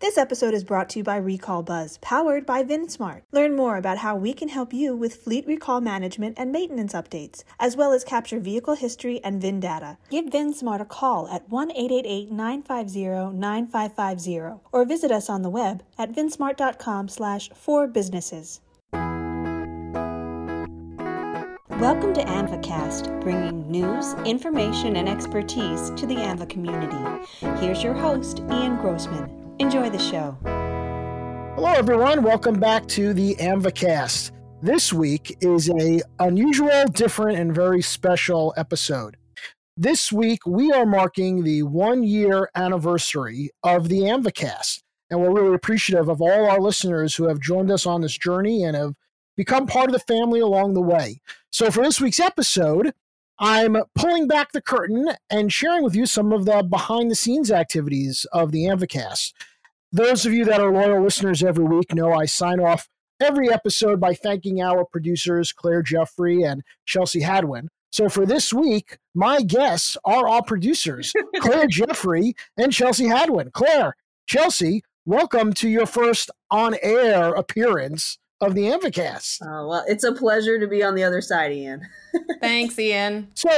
This episode is brought to you by Recall Buzz, powered by VinSmart. Learn more about how we can help you with fleet recall management and maintenance updates, as well as capture vehicle history and VIN data. Give VinSmart a call at 1 888 950 9550 or visit us on the web at vinsmart.com slash for businesses. Welcome to AMVAcast, bringing news, information, and expertise to the AMVA community. Here's your host, Ian Grossman. Enjoy the show. Hello, everyone. Welcome back to the AmvaCast. This week is a unusual, different, and very special episode. This week, we are marking the one year anniversary of the AmvaCast. And we're really appreciative of all our listeners who have joined us on this journey and have become part of the family along the way. So, for this week's episode, I'm pulling back the curtain and sharing with you some of the behind the scenes activities of the AMVAcast. Those of you that are loyal listeners every week know I sign off every episode by thanking our producers, Claire Jeffrey and Chelsea Hadwin. So for this week, my guests are all producers, Claire Jeffrey and Chelsea Hadwin. Claire, Chelsea, welcome to your first on air appearance of the AMVAcast. Oh, well, it's a pleasure to be on the other side, Ian. Thanks, Ian. So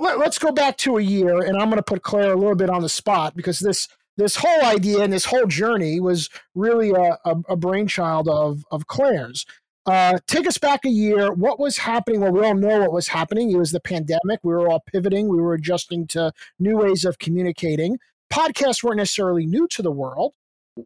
let, us go back to a year, and I'm going to put Claire a little bit on the spot because this this whole idea and this whole journey was really a, a, a brainchild of, of Claire's. Uh, take us back a year. What was happening? Well, we all know what was happening. It was the pandemic. We were all pivoting. We were adjusting to new ways of communicating. Podcasts weren't necessarily new to the world.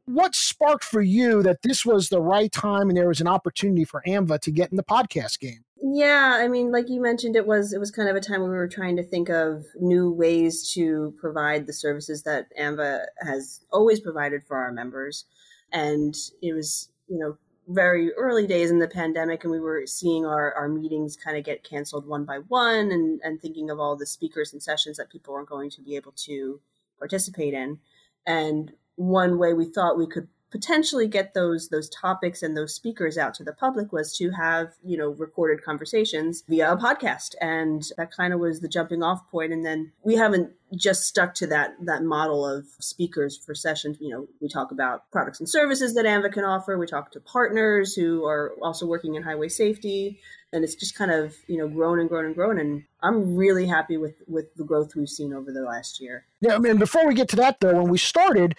What sparked for you that this was the right time and there was an opportunity for AMVA to get in the podcast game? Yeah, I mean, like you mentioned, it was it was kind of a time when we were trying to think of new ways to provide the services that AMVA has always provided for our members, and it was you know very early days in the pandemic, and we were seeing our our meetings kind of get canceled one by one, and and thinking of all the speakers and sessions that people weren't going to be able to participate in, and one way we thought we could potentially get those those topics and those speakers out to the public was to have you know recorded conversations via a podcast. And that kind of was the jumping off point. And then we haven't just stuck to that that model of speakers for sessions. You know we talk about products and services that AMVA can offer. We talk to partners who are also working in highway safety. And it's just kind of you know grown and grown and grown. And i'm really happy with with the growth we've seen over the last year. Yeah i mean before we get to that though when we started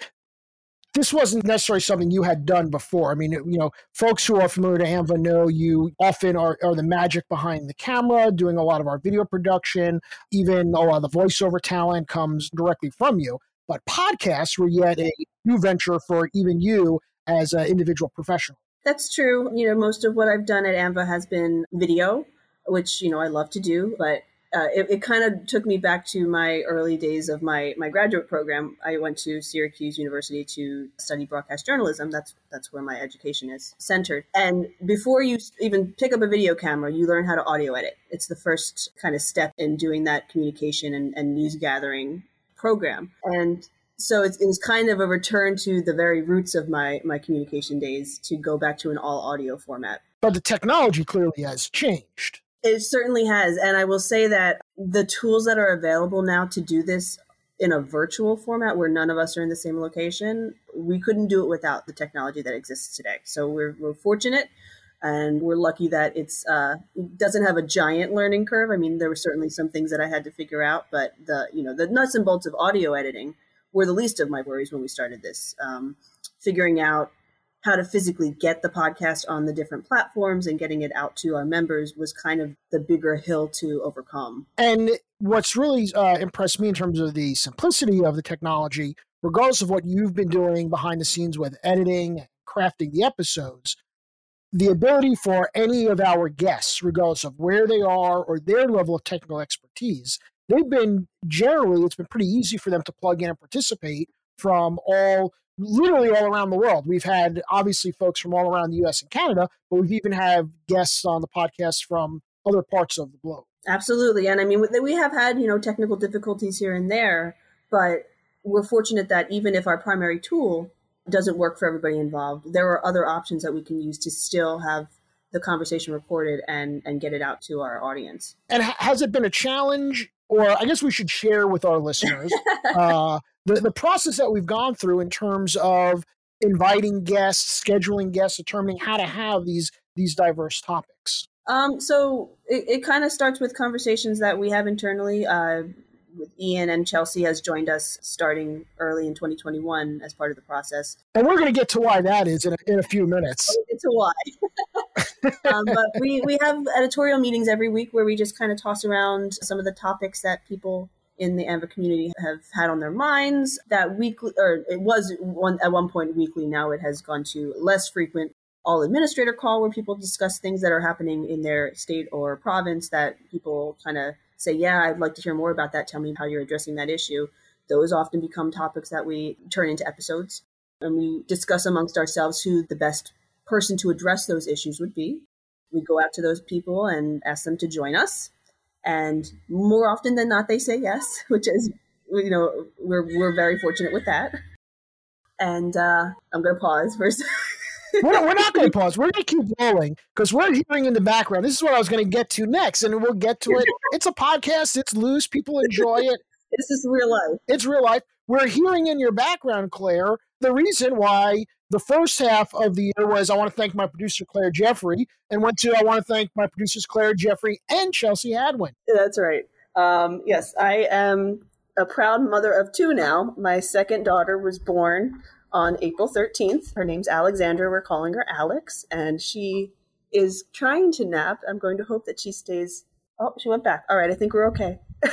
this wasn't necessarily something you had done before. I mean, you know, folks who are familiar to AMVA know you often are, are the magic behind the camera, doing a lot of our video production. Even a lot of the voiceover talent comes directly from you. But podcasts were yet a new venture for even you as an individual professional. That's true. You know, most of what I've done at AMVA has been video, which, you know, I love to do. But uh, it, it kind of took me back to my early days of my my graduate program. I went to Syracuse University to study broadcast journalism. That's that's where my education is centered. And before you even pick up a video camera, you learn how to audio edit. It's the first kind of step in doing that communication and, and news gathering program. And so it, it was kind of a return to the very roots of my my communication days to go back to an all audio format. But the technology clearly has changed. It certainly has. And I will say that the tools that are available now to do this in a virtual format where none of us are in the same location, we couldn't do it without the technology that exists today. So we're, we're fortunate and we're lucky that it's uh, it doesn't have a giant learning curve. I mean, there were certainly some things that I had to figure out, but the you know the nuts and bolts of audio editing were the least of my worries when we started this. Um, figuring out how to physically get the podcast on the different platforms and getting it out to our members was kind of the bigger hill to overcome. And what's really uh, impressed me in terms of the simplicity of the technology, regardless of what you've been doing behind the scenes with editing, crafting the episodes, the ability for any of our guests, regardless of where they are or their level of technical expertise, they've been generally, it's been pretty easy for them to plug in and participate from all literally all around the world. We've had obviously folks from all around the US and Canada, but we've even had guests on the podcast from other parts of the globe. Absolutely. And I mean, we have had, you know, technical difficulties here and there, but we're fortunate that even if our primary tool doesn't work for everybody involved, there are other options that we can use to still have the conversation recorded and and get it out to our audience. And has it been a challenge or I guess we should share with our listeners uh, the, the process that we've gone through in terms of inviting guests, scheduling guests, determining how to have these these diverse topics? Um, so it, it kind of starts with conversations that we have internally. Uh, with Ian and Chelsea has joined us starting early in 2021 as part of the process. And we're going to get to why that is in a, in a few minutes. We'll get to why. um, but we, we have editorial meetings every week where we just kind of toss around some of the topics that people in the AMVA community have had on their minds. That weekly, or it was one at one point weekly. Now it has gone to less frequent all administrator call where people discuss things that are happening in their state or province that people kind of say, Yeah, I'd like to hear more about that. Tell me how you're addressing that issue. Those often become topics that we turn into episodes and we discuss amongst ourselves who the best person to address those issues would be. We go out to those people and ask them to join us. And more often than not, they say yes, which is, you know, we're, we're very fortunate with that. And uh, I'm going to pause for a second we're, we're not going to pause. We're going to keep rolling because we're hearing in the background. This is what I was going to get to next, and we'll get to it. It's a podcast. It's loose. People enjoy it. This is real life. It's real life. We're hearing in your background, Claire, the reason why the first half of the year was I want to thank my producer Claire Jeffrey, and went to I want to thank my producers Claire Jeffrey and Chelsea Hadwin. That's right. Um, yes, I am a proud mother of two now. My second daughter was born on April 13th. Her name's Alexandra. We're calling her Alex, and she is trying to nap. I'm going to hope that she stays. Oh, she went back. All right, I think we're okay. I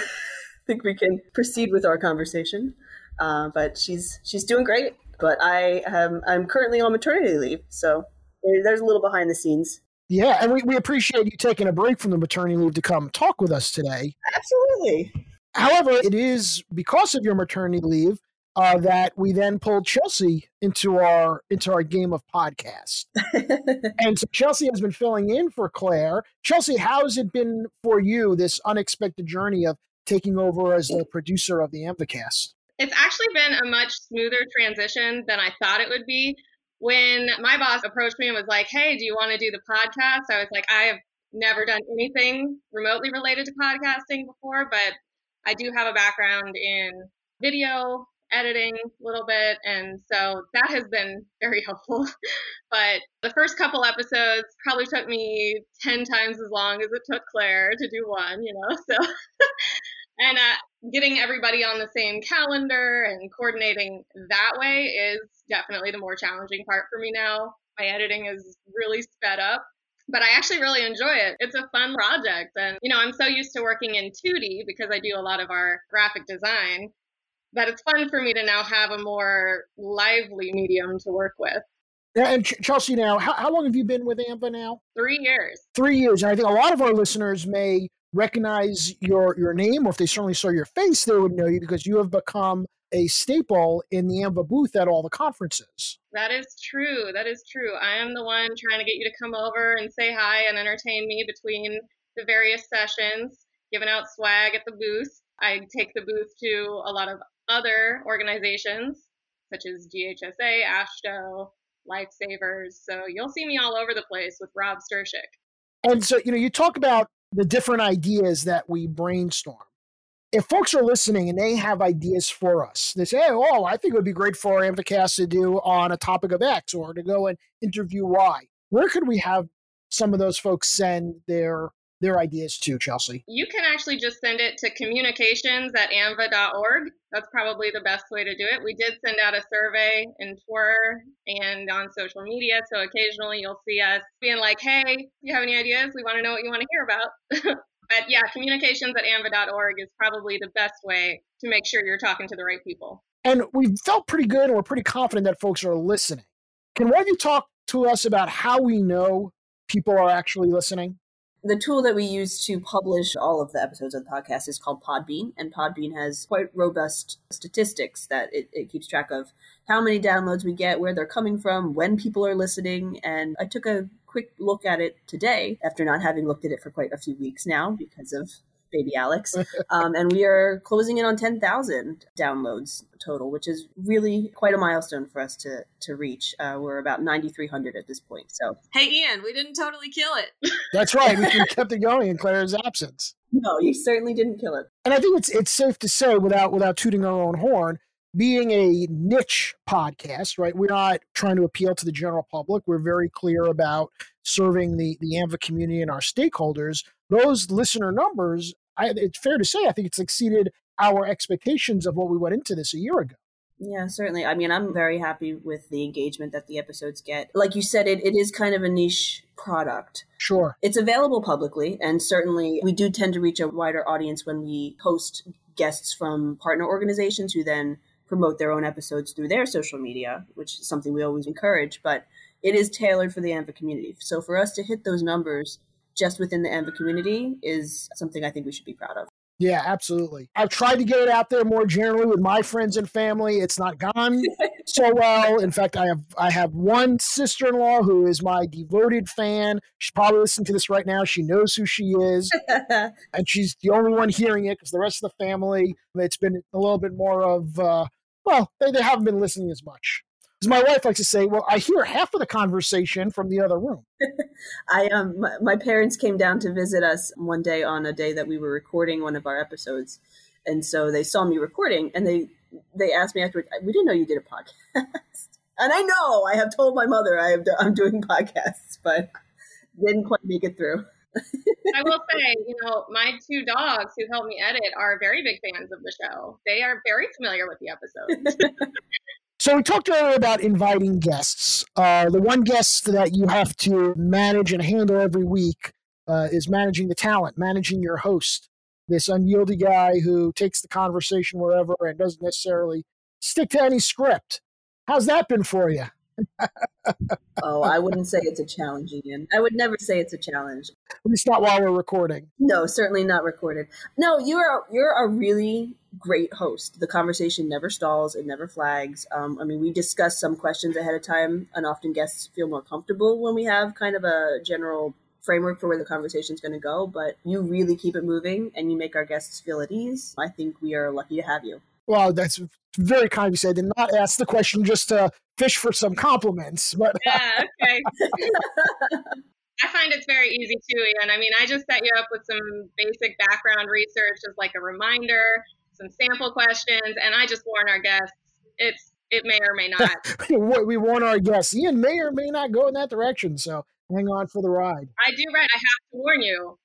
think we can proceed with our conversation. Uh, but she's she's doing great. But I am I'm currently on maternity leave, so there's a little behind the scenes. Yeah, and we, we appreciate you taking a break from the maternity leave to come talk with us today. Absolutely. However, it is because of your maternity leave uh, that we then pulled Chelsea into our into our game of podcast. and so Chelsea has been filling in for Claire. Chelsea, how's it been for you this unexpected journey of taking over as the producer of the AMVAcast? It's actually been a much smoother transition than I thought it would be. When my boss approached me and was like, "Hey, do you want to do the podcast?" I was like, "I have never done anything remotely related to podcasting before, but I do have a background in video editing a little bit. And so that has been very helpful. but the first couple episodes probably took me 10 times as long as it took Claire to do one, you know? So, and uh, getting everybody on the same calendar and coordinating that way is definitely the more challenging part for me now. My editing is really sped up but I actually really enjoy it. It's a fun project. And, you know, I'm so used to working in 2D because I do a lot of our graphic design that it's fun for me to now have a more lively medium to work with. Yeah, and Chelsea, now, how, how long have you been with AMVA now? Three years. Three years. And I think a lot of our listeners may recognize your, your name, or if they certainly saw your face, they would know you because you have become a staple in the AMVA booth at all the conferences. That is true. That is true. I am the one trying to get you to come over and say hi and entertain me between the various sessions, giving out swag at the booth. I take the booth to a lot of other organizations such as GHSA, AASHTO, Lifesavers. So you'll see me all over the place with Rob Stershik. And so, you know, you talk about the different ideas that we brainstorm. If folks are listening and they have ideas for us, they say, oh, I think it would be great for AMVAcast to do on a topic of X or to go and interview Y. Where could we have some of those folks send their their ideas to, Chelsea? You can actually just send it to communications at amva.org. That's probably the best way to do it. We did send out a survey in Twitter and on social media, so occasionally you'll see us being like, hey, if you have any ideas? We want to know what you want to hear about. but yeah, communications at amva.org is probably the best way to make sure you're talking to the right people. And we felt pretty good and we're pretty confident that folks are listening. Can one of you talk to us about how we know people are actually listening? The tool that we use to publish all of the episodes of the podcast is called Podbean, and Podbean has quite robust statistics that it, it keeps track of how many downloads we get, where they're coming from, when people are listening. And I took a quick look at it today after not having looked at it for quite a few weeks now because of baby Alex. Um, and we are closing in on 10,000 downloads total, which is really quite a milestone for us to, to reach. Uh, we're about 9,300 at this point. So, hey, Ian, we didn't totally kill it. That's right. We kept it going in Claire's absence. No, you certainly didn't kill it. And I think it's it's safe to say, without without tooting our own horn, being a niche podcast, right? We're not trying to appeal to the general public. We're very clear about serving the the AMVA community and our stakeholders. Those listener numbers, I, it's fair to say, I think it's exceeded our expectations of what we went into this a year ago. Yeah, certainly. I mean, I'm very happy with the engagement that the episodes get. Like you said, it, it is kind of a niche product. Sure. It's available publicly, and certainly we do tend to reach a wider audience when we host guests from partner organizations who then promote their own episodes through their social media, which is something we always encourage. But it is tailored for the AMVA community. So for us to hit those numbers just within the AMVA community is something I think we should be proud of. Yeah, absolutely. I've tried to get it out there more generally with my friends and family. It's not gone so well. In fact, I have I have one sister-in-law who is my devoted fan. She's probably listening to this right now. She knows who she is, and she's the only one hearing it because the rest of the family, it's been a little bit more of uh, well, they, they haven't been listening as much. As my wife likes to say, well, I hear half of the conversation from the other room. I um, my, my parents came down to visit us one day on a day that we were recording one of our episodes, and so they saw me recording, and they they asked me afterwards, "We didn't know you did a podcast." and I know I have told my mother I have I'm doing podcasts, but didn't quite make it through. I will say, you know, my two dogs who help me edit are very big fans of the show. They are very familiar with the episodes. So we talked earlier about inviting guests. Uh, the one guest that you have to manage and handle every week uh, is managing the talent, managing your host. This unwieldy guy who takes the conversation wherever and doesn't necessarily stick to any script. How's that been for you? Oh, I wouldn't say it's a challenge, Ian. I would never say it's a challenge. At least not while we're recording. No, certainly not recorded. No, you're you're a really great host. The conversation never stalls, it never flags. Um, I mean, we discuss some questions ahead of time, and often guests feel more comfortable when we have kind of a general framework for where the conversation is going to go. But you really keep it moving, and you make our guests feel at ease. I think we are lucky to have you. Well, that's very kind of you said. Did not ask the question just to fish for some compliments, but yeah, okay. I find it's very easy too, Ian. I mean, I just set you up with some basic background research as like a reminder, some sample questions, and I just warn our guests it's it may or may not. we warn our guests. Ian may or may not go in that direction, so hang on for the ride. I do right. I have to warn you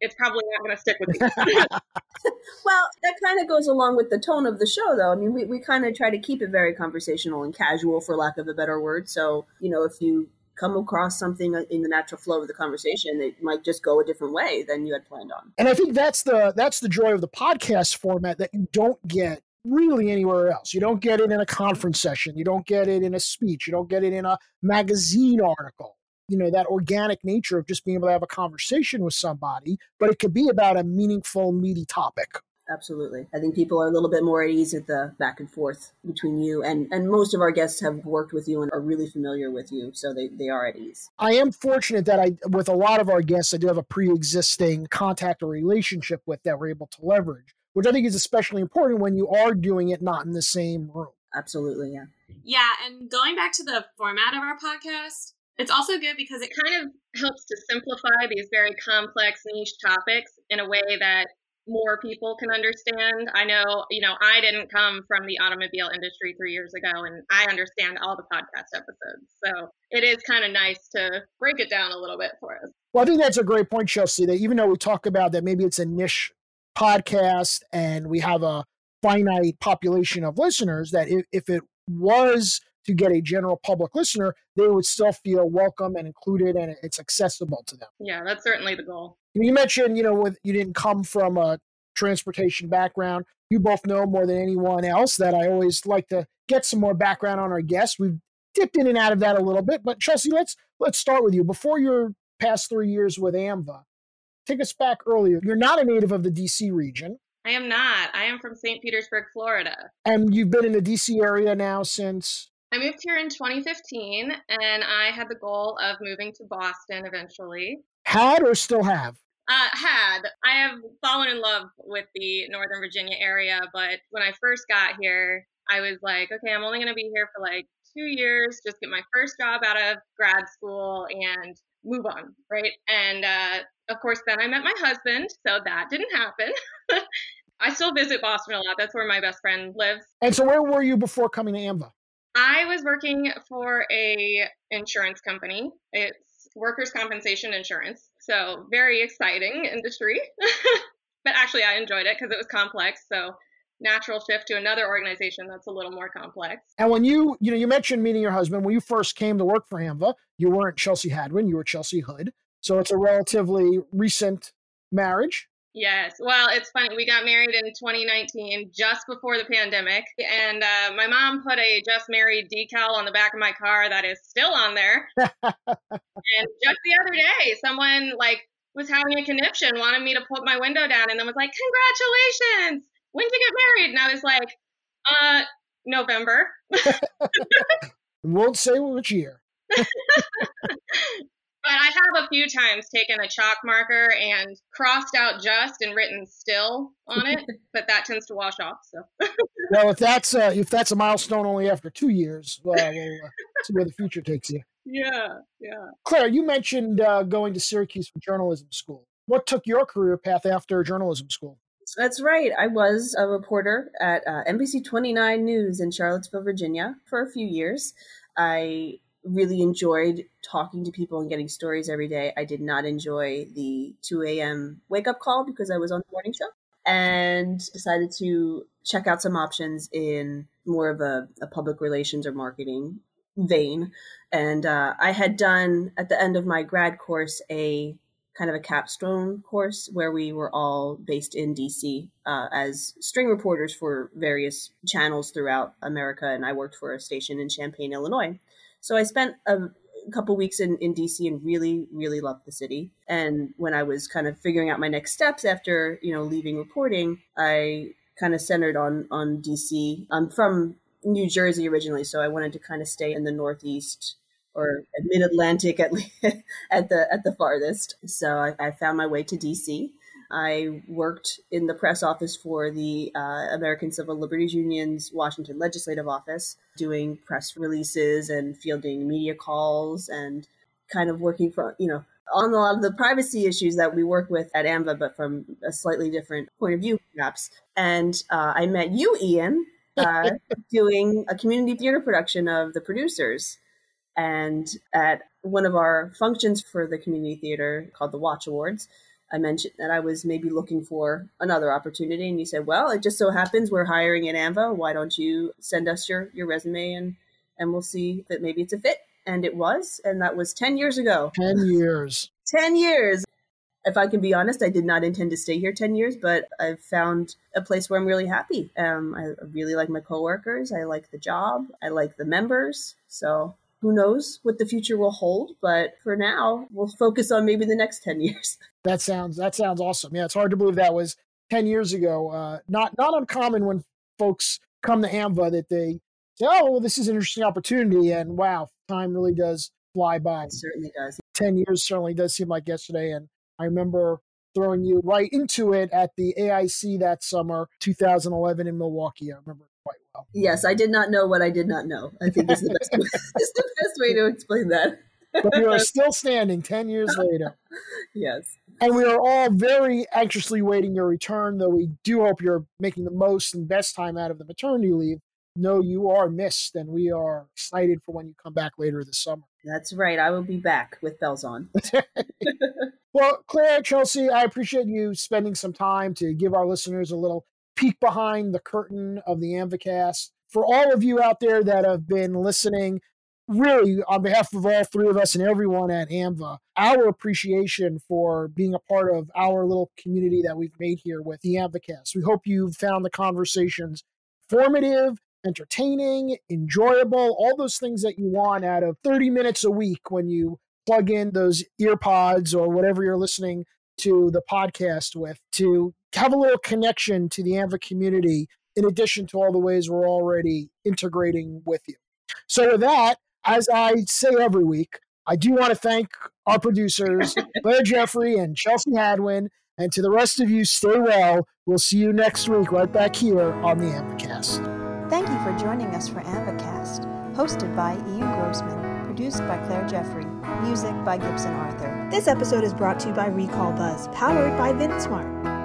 it's probably not going to stick with me. well, that kind of goes along with the tone of the show, though. I mean, we, we kind of try to keep it very conversational and casual, for lack of a better word. So, you know, if you come across something in the natural flow of the conversation it might just go a different way than you had planned on and i think that's the that's the joy of the podcast format that you don't get really anywhere else you don't get it in a conference session you don't get it in a speech you don't get it in a magazine article you know that organic nature of just being able to have a conversation with somebody but it could be about a meaningful meaty topic. Absolutely. I think people are a little bit more at ease at the back and forth between you and and most of our guests have worked with you and are really familiar with you so they, they are at ease. I am fortunate that i with a lot of our guests i do have a pre-existing contact or relationship with that we're able to leverage which i think is especially important when you are doing it not in the same room. Absolutely yeah. Yeah and going back to the format of our podcast it's also good because it kind of helps to simplify these very complex niche topics in a way that more people can understand. I know, you know, I didn't come from the automobile industry three years ago and I understand all the podcast episodes. So it is kind of nice to break it down a little bit for us. Well, I think that's a great point, Chelsea, that even though we talk about that maybe it's a niche podcast and we have a finite population of listeners, that if, if it was to get a general public listener, they would still feel welcome and included and it's accessible to them. Yeah, that's certainly the goal. You mentioned, you know, with you didn't come from a transportation background. You both know more than anyone else that I always like to get some more background on our guests. We've dipped in and out of that a little bit, but Chelsea, let's let's start with you. Before your past three years with AMVA, take us back earlier. You're not a native of the DC region. I am not. I am from St. Petersburg, Florida. And you've been in the DC area now since I moved here in 2015 and I had the goal of moving to Boston eventually. Had or still have? Uh, had. I have fallen in love with the Northern Virginia area, but when I first got here, I was like, okay, I'm only going to be here for like two years, just get my first job out of grad school and move on, right? And uh, of course, then I met my husband, so that didn't happen. I still visit Boston a lot. That's where my best friend lives. And so, where were you before coming to AMVA? I was working for a insurance company. It's workers' compensation insurance. So very exciting industry. but actually, I enjoyed it because it was complex. So natural shift to another organization that's a little more complex. And when you, you know, you mentioned meeting your husband when you first came to work for AMVA, you weren't Chelsea Hadwin, you were Chelsea Hood. So it's a relatively recent marriage. Yes. Well, it's funny. We got married in 2019, just before the pandemic. And uh, my mom put a just married decal on the back of my car that is still on there. and just the other day, someone like was having a conniption, wanted me to put my window down, and then was like, Congratulations! When did you get married? And I was like, Uh, November. Won't say which year. But I have a few times taken a chalk marker and crossed out just and written still on it, but that tends to wash off. So. well, if that's uh, if that's a milestone only after two years, well, we'll uh, see where the future takes you. Yeah, yeah. Claire, you mentioned uh, going to Syracuse for journalism school. What took your career path after journalism school? That's right. I was a reporter at uh, NBC 29 News in Charlottesville, Virginia for a few years. I really enjoyed talking to people and getting stories every day. I did not enjoy the 2 a.m. wake up call because I was on the morning show and decided to check out some options in more of a, a public relations or marketing vein. And uh, I had done at the end of my grad course a kind of a capstone course where we were all based in DC uh, as string reporters for various channels throughout America. And I worked for a station in Champaign, Illinois. So I spent a couple weeks in, in DC and really, really loved the city. And when I was kind of figuring out my next steps after, you know, leaving reporting, I kind of centered on on DC. I'm um, from New Jersey originally, so I wanted to kind of stay in the Northeast or mid Atlantic at at the at the farthest. So I, I, found my way to DC. I worked in the press office for the uh, American Civil Liberties Union's Washington Legislative Office, doing press releases and fielding media calls and kind of working for, you know, on a lot of the privacy issues that we work with at AMVA, but from a slightly different point of view, perhaps. And uh, I met you, Ian, uh, doing a community theater production of The Producers. And at one of our functions for the community theater called the Watch Awards, I mentioned that I was maybe looking for another opportunity, and you said, "Well, it just so happens we're hiring at AMVA. Why don't you send us your your resume and and we'll see that maybe it's a fit." And it was, and that was ten years ago. Ten years. ten years. If I can be honest, I did not intend to stay here ten years, but I've found a place where I'm really happy. Um, I really like my coworkers. I like the job. I like the members. So who knows what the future will hold but for now we'll focus on maybe the next 10 years. That sounds that sounds awesome. Yeah it's hard to believe that was 10 years ago. Uh, not not uncommon when folks come to amva that they say oh well, this is an interesting opportunity and wow time really does fly by. It certainly does. 10 years certainly does seem like yesterday and i remember throwing you right into it at the aic that summer 2011 in milwaukee. I remember. Yes, I did not know what I did not know. I think is the best, is the best way to explain that. but you are still standing 10 years later. yes. And we are all very anxiously waiting your return, though we do hope you're making the most and best time out of the maternity leave. No, you are missed, and we are excited for when you come back later this summer. That's right. I will be back with bells on. well, Claire, Chelsea, I appreciate you spending some time to give our listeners a little peek behind the curtain of the AMVAcast. For all of you out there that have been listening, really, on behalf of all three of us and everyone at AMVA, our appreciation for being a part of our little community that we've made here with the AMVAcast. We hope you've found the conversations formative, entertaining, enjoyable, all those things that you want out of 30 minutes a week when you plug in those earpods or whatever you're listening to the podcast with to have a little connection to the AMVA community in addition to all the ways we're already integrating with you. So, with that, as I say every week, I do want to thank our producers, Claire Jeffrey and Chelsea Hadwin. And to the rest of you, stay well. We'll see you next week right back here on the AMVAcast. Thank you for joining us for AMVAcast, hosted by Ian Grossman, produced by Claire Jeffrey, music by Gibson Arthur. This episode is brought to you by Recall Buzz, powered by VinSmart.